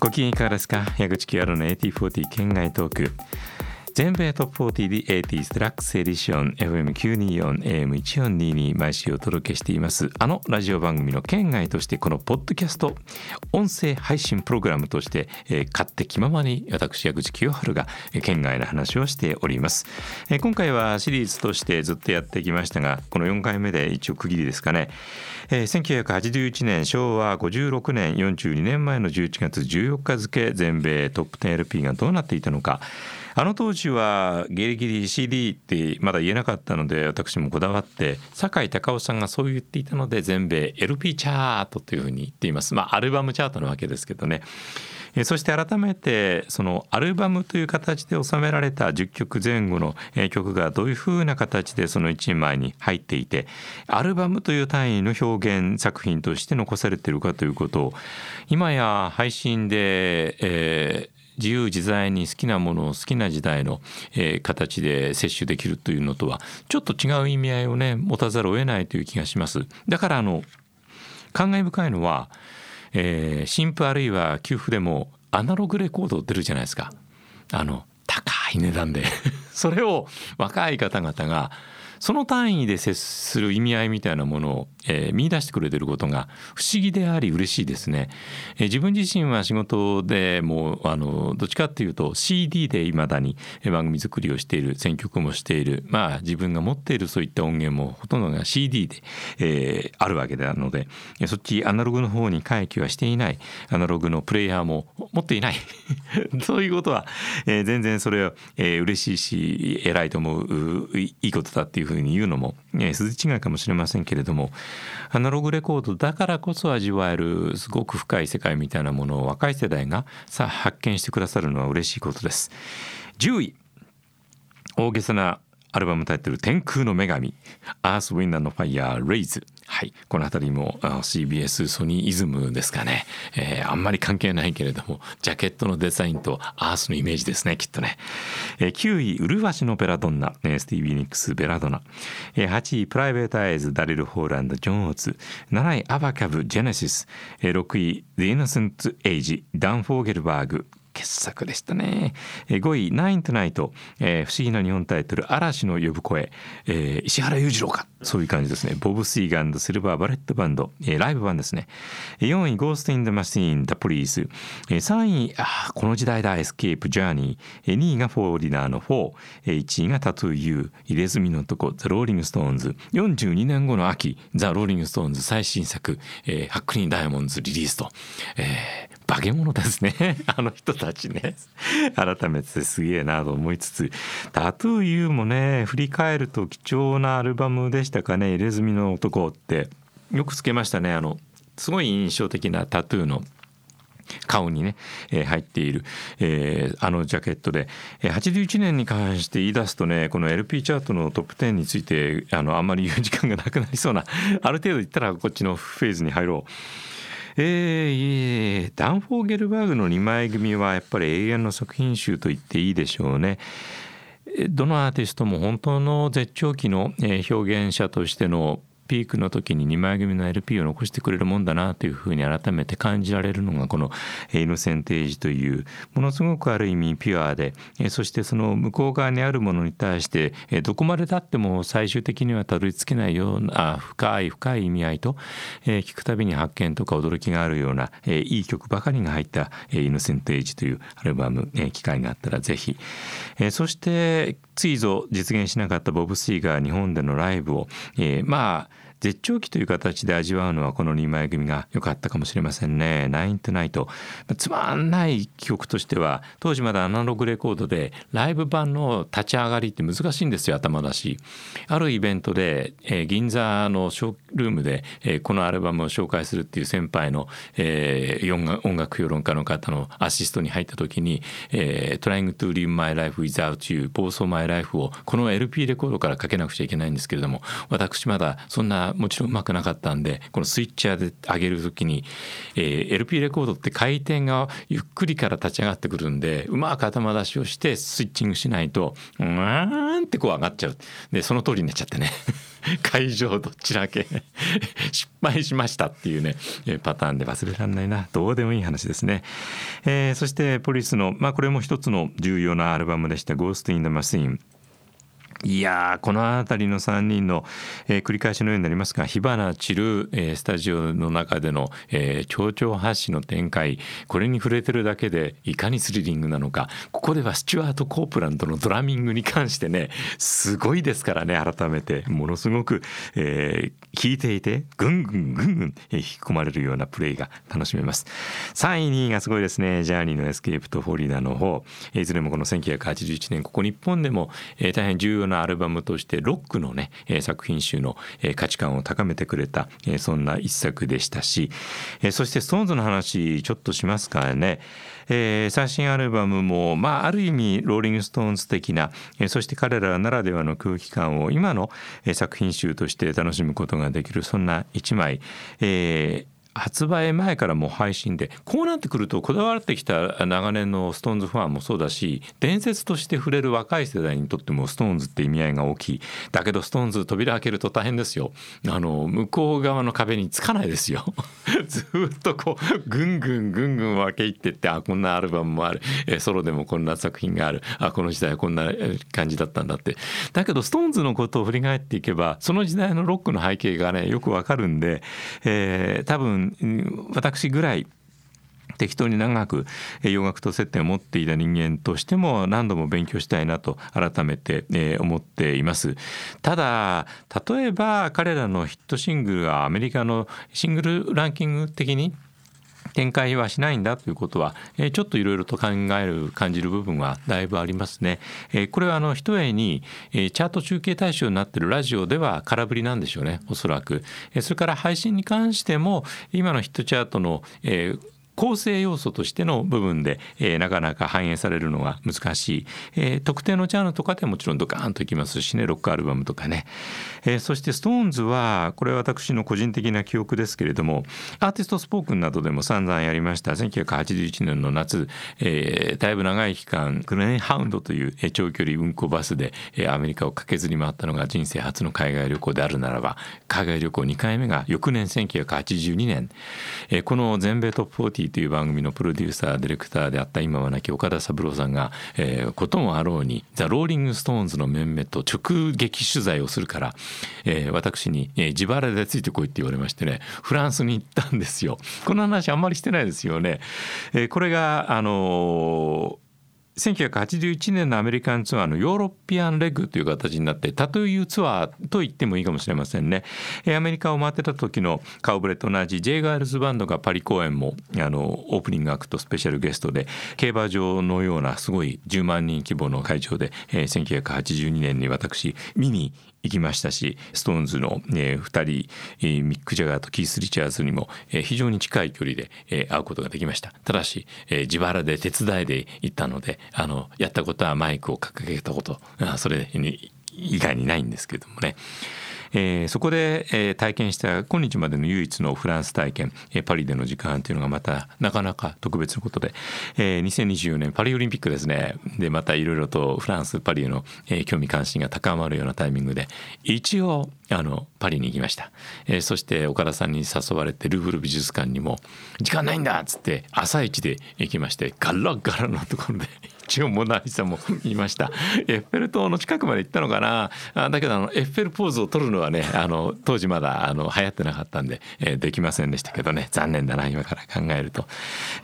ご機嫌いかがですか？矢口清原の AT40 県外トーク。全米トップ40 80s デラックスエディション FM924 AM1422 毎週お届けしています。あのラジオ番組の県外としてこのポッドキャスト音声配信プログラムとして、えー、勝手気ままに私矢口清春が県外の話をしております、えー、今回はシリーズとしてずっとやってきましたがこの4回目で一応区切りですかね、えー、1981年昭和56年42年前の11月14日付全米トップ 10LP がどうなっていたのか。あの当時はギリギリ CD ってまだ言えなかったので私もこだわって酒井隆夫さんがそう言っていたので全米 LP チャートというふうに言っています。まあアルバムチャートなわけですけどね。そして改めてそのアルバムという形で収められた10曲前後の曲がどういうふうな形でその1枚に入っていてアルバムという単位の表現作品として残されているかということを今や配信で、えー、自由自在に好きなものを好きな時代の、えー、形で摂取できるというのとはちょっと違う意味合いをね持たざるを得ないという気がします。だからあの感慨深いのは、えー、新婦あるいは給付でもアナログレコード出るじゃないですか。あの高い値段で それを若い方々がその単位で接する意味合いみたいなものを、えー、見出してくれてることが不思議であり嬉しいですね。えー、自分自身は仕事でもうあのどっちかっていうと CD でいまだに番組作りをしている選曲もしているまあ自分が持っているそういった音源もほとんどが CD で、えー、あるわけなのでそっちアナログの方に回帰はしていないアナログのプレイヤーも持っていない そういうことは、えー、全然それは、えー、嬉しいし偉いと思ういいことだっていうふうに言うのも、え筋違いかもしれませんけれどもアナログレコードだからこそ味わえるすごく深い世界みたいなものを若い世代がさあ発見してくださるのは嬉しいことです。10位。大げさなアルバムタイトル「天空の女神」「アース・ウィンナーのファイヤー・レイズ」はい。この辺りも CBS ソニーイズムですかね、えー、あんまり関係ないけれどもジャケットのデザインとアースのイメージですねきっとね、えー、9位「ウルワシのベラドンナ」スティービー・ニックス・ Bella Donna、えー、8位「Private Eyes」ダリル・ホール and ジョン・オーツ。7位「アバカブ・ジェネシス」えー、6位「The Innocent Age」ダン・フォーゲルバーグ。傑作でしたね。5位、 Nine Tonight、えー、不思議な日本タイトル、嵐の呼ぶ声、えー、石原裕次郎か。そういう感じですね。ボブ・シーガー and ザ・シルバー・バレットバンド、えー、ライブ版ですね。4位、 Ghost in the Machine、The Police。3位、あこの時代だ、 Escape・ジャーニー。2位がフォーリナーの4。1位が Tattoo You、入れ墨の男、ザ・ローリング・ストーンズ。42年後の秋、ザ・ローリング・ストーンズ最新作、えー、 Hackney Diamonds リリースと。えー化け物ですね。あの人たちね。改めてすげえなと思いつつ。 Tattoo You もね振り返ると貴重なアルバムでしたかね「入れ墨の男」って。よくつけましたね。あのすごい印象的なタトゥーの。顔にね、えー、入っている、えー、あのジャケットで、えー、81年に関して言い出すとねこの LP チャートのトップ10についてあのあんまり言う時間がなくなりそうな。ある程度言ったらこっちのフェーズに入ろう。えー、ダン・フォーゲルバーグの2枚組はやっぱり永遠の作品集と言っていいでしょうね。どのアーティストも本当の絶頂期の表現者としてのピークの時に2枚組の LP を残してくれるもんだなというふうに改めて感じられるのがこの「イノセンテージ」というものすごくある意味ピュアでそしてその向こう側にあるものに対してどこまでたっても最終的にはたどり着けないような深い深い意味合いと聞くたびに発見とか驚きがあるようないい曲ばかりが入った「イノセンテージ」というアルバム機会があったらぜひ。そしてついぞ実現しなかったボブ・スイが日本でのライブをまあ絶頂期という形で味わうのはこの2枚組が良かったかもしれませんね。ナイントナイト。つまんない曲としては当時まだアナログレコードでライブ版の立ち上がりって難しいんですよ頭だし。あるイベントで、えー、銀座のショールームで、えー、このアルバムを紹介するっていう先輩の、えー、音楽評論家の方のアシストに入った時に「えー、Trying to Live My Life Without You」「暴走 My Life」をこの LP レコードからかけなくちゃいけないんですけれども私まだそんなもちろんうまくなかったんでこのスイッチャーで上げる時に、えー、LP レコードって回転がゆっくりから立ち上がってくるんでうまく頭出しをしてスイッチングしないとうーんってこう上がっちゃう。でその通りになっちゃってね。会場どっちらけ 失敗しましたっていうねパターンで忘れられないな。どうでもいい話ですね、えー、そしてポリスのまあこれも一つの重要なアルバムでした「ゴースト・イン・ダ・マシーン」いやこの辺りの3人の、えー、繰り返しのようになりますが火花散る、えー、スタジオの中での、えー、丁々発止の展開これに触れてるだけでいかにスリリングなのか。ここではスチュワート・コープランドのドラミングに関してねすごいですからね改めて。ものすごく、えー、聞いていてぐんぐんぐんぐん引き込まれるようなプレイが楽しめます。3位2位がすごいですね。ジャーニーのエスケープとフォリナーの4。いずれもこの1981年ここ日本でも、えー、大変重要ななアルバムとしてロックのね、え作品集の、え価値観を高めてくれた、えそんな一作でしたし、えそして SixTONES の話ちょっとしますかね、えー、最新アルバムも、まあ、ある意味ローリング・ストーンズ的な、え、そして彼らならではの空気感を今の、え、作品集として楽しむことができるそんな一枚、えー発売前からもう配信でこうなってくるとこだわってきた長年の SixTONES ファンもそうだし伝説として触れる若い世代にとっても SixTONES って意味合いが大きい。だけど SixTONES 扉開けると大変ですよ。あの向こう側の壁につかないですよ。ずっとこうぐんぐんぐんぐん分け入ってってあこんなアルバムもある。えソロでもこんな作品がある。あこの時代はこんな感じだったんだって。だけど SixTONES のことを振り返っていけばその時代のロックの背景がねよくわかるんで、えー、多分私ぐらい適当に長く洋楽と接点を持っていた人間としても何度も勉強したいなと改めて思っています。ただ例えば彼らのヒットシングルがアメリカのシングルランキング的に展開はしないんだということは、えー、ちょっといろいろと考える感じる部分はだいぶありますね。えー、これはあの一重に、えー、チャート中継対象になっているラジオでは空振りなんでしょうねおそらく。えー、それから配信に関しても今のヒットチャートの、えー構成要素としての部分で、えー、なかなか反映されるのが難しい、えー、特定のジャンルとかでもちろんドカーンといきますしねロックアルバムとかね、えー、そして SixTONES はこれは私の個人的な記憶ですけれどもアーティストスポークンなどでも散々やりました。1981年の夏、えー、だいぶ長い期間グレイハウンドという長距離運行バスで、アメリカを駆けずり回ったのが人生初の海外旅行であるならば海外旅行2回目が翌年1982年、えー、この全米トップ40という番組のプロデューサーディレクターであった今は亡き岡田三郎さんが、えー、こともあろうにザ・ローリング・ストーンズの面々と直撃取材をするから、えー、私に、えー、自腹でついてこいって言われましてねフランスに行ったんですよ。この話あんまりしてないですよね。えー、これがあのー1981年のアメリカンツアーのヨーロピアンレッグという形になってタトゥーユーツアーと言ってもいいかもしれませんね。アメリカを回ってた時の顔ぶれと同じ J ガールズバンドがパリ公演もあのオープニングアクトスペシャルゲストで競馬場のようなすごい10万人規模の会場で、え、1982年に私見に行きましたしストーンズの、えー、2人、えー、ミック・ジャガーとキース・リチャーズにも、えー、非常に近い距離で、えー、会うことができましたただし、えー、自腹で手伝いで行ったのであのやったことはマイクを掲げたことあそれ以外にないんですけどもね。えー、そこで、えー、体験した今日までの唯一のフランス体験、えー、パリでの時間というのがまたなかなか特別なことで、えー、2024年パリオリンピックですねでまたいろいろとフランスパリへの、えー、興味関心が高まるようなタイミングで一応あのパリに行きました、えー、そして岡田さんに誘われてルーブル美術館にも「時間ないんだ!」っつって朝一で行きましてガラガラのところで一応モナ・リザも見ました。エッフェル塔の近くまで行ったのかな？あだけどあのエッフェルポーズを取るのはねあの当時まだあの流行ってなかったんで、えー、できませんでしたけどね。残念だな今から考えると、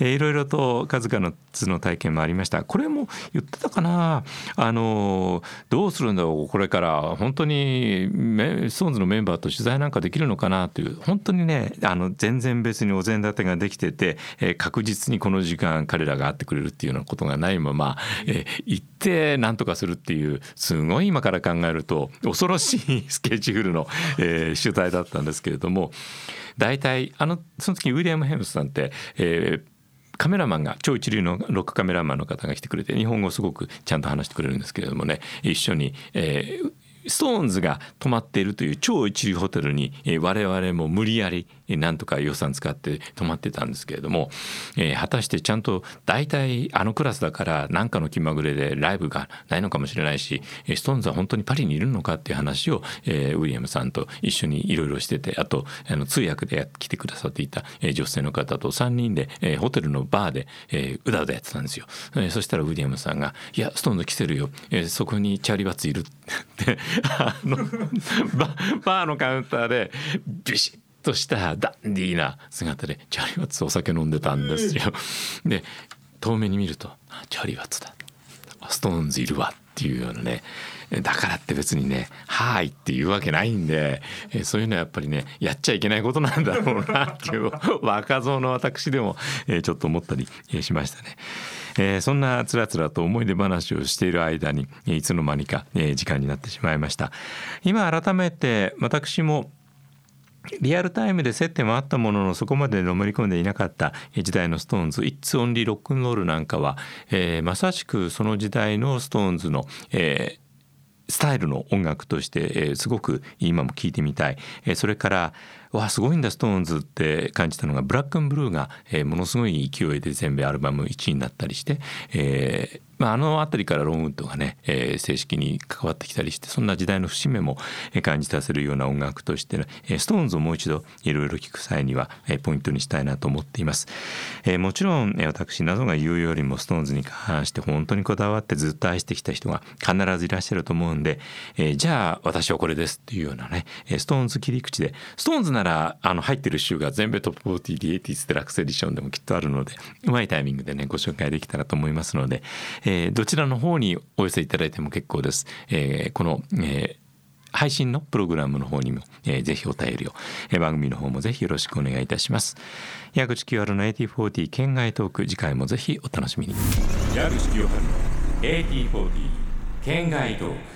えー、いろいろと数々の図の体験もありました。これも言ってたかな？あのどうするんだろうこれから。本当にストーンズのメンバーと取材なんかできるのかな？という。本当にねあの全然別にお膳立てができてて、えー、確実にこの時間彼らが会ってくれるっていうようなことがないままえ、行って何とかするっていうすごい今から考えると恐ろしいスケジュールの、えー、取材だったんですけれども大体あのその時ウィリアム・ヘムスさんって、えーカメラマンが超一流のロックカメラマンの方が来てくれて日本語をすごくちゃんと話してくれるんですけれどもね一緒に、えー、ストーンズが泊まっているという超一流ホテルに、我々も無理やり、え、なんとか予算使って泊まってたんですけれども、果たしてちゃんと大体あのクラスだから何かの気まぐれでライブがないのかもしれないしストーンズは本当にパリにいるのかっていう話を、ウィリアムさんと一緒にいろいろしててあと通訳で来てくださっていた、女性の方と3人で、ホテルのバーで、え、うだうだやってたんですよ。そしたらウィリアムさんが「いやストーンズ来てるよ、そこにチャーリー・ワッツいる」ってあのババーのカウンターでビシッとしたダンディーな姿でチャーリー・ワッツお酒飲んでたんですよ。で遠目に見ると「チャーリー・ワッツだ」「ストーンズいるわ」っていうようなねだからって別にね「はい」っていうわけないんで、えそういうのはやっぱりねやっちゃいけないことなんだろうなっていう若造の私でも、えちょっと思ったりしましたね。えー、そんなつらつらと思い出話をしている間にいつの間にか、えー、時間になってしまいました。今改めて私もリアルタイムで接点はあったもののそこまでのめり込んでいなかった時代のストーンズ「It's Only Rock and Roll」なんかは、えー、まさしくその時代のストーンズの、えースタイルの音楽として、えー、すごく今も聴いてみたい、えー、それからわあすごいんだストーンズって感じたのが Black and Blue が、えー、ものすごい勢いで全部アルバム1位になったりして、えー、まあ、あの辺りからロン・ウッドがね、えー、正式に関わってきたりしてそんな時代の節目も感じさせるような音楽として、ね、ストーンズをもう一度いろいろ聴く際にはポイントにしたいなと思っています。えー、もちろん私などが言うよりもストーンズに関して本当にこだわってずっと愛してきた人が必ずいらっしゃると思うんで、えー、じゃあ私はこれですっていうようなねストーンズ切り口でストーンズならあの入ってる週が全米トップ40 d 80デラックスエディションでもきっとあるのでうまいタイミングでねご紹介できたらと思いますので、えー、どちらの方にお寄せいただいても結構です。えー、この、えー配信のプログラムの方にも、えー、ぜひお便りを、えー、番組の方もぜひよろしくお願いいたします。矢口清治の AT40 圏外トーク次回もぜひお楽しみに。矢口清春の AT40 県外トーク。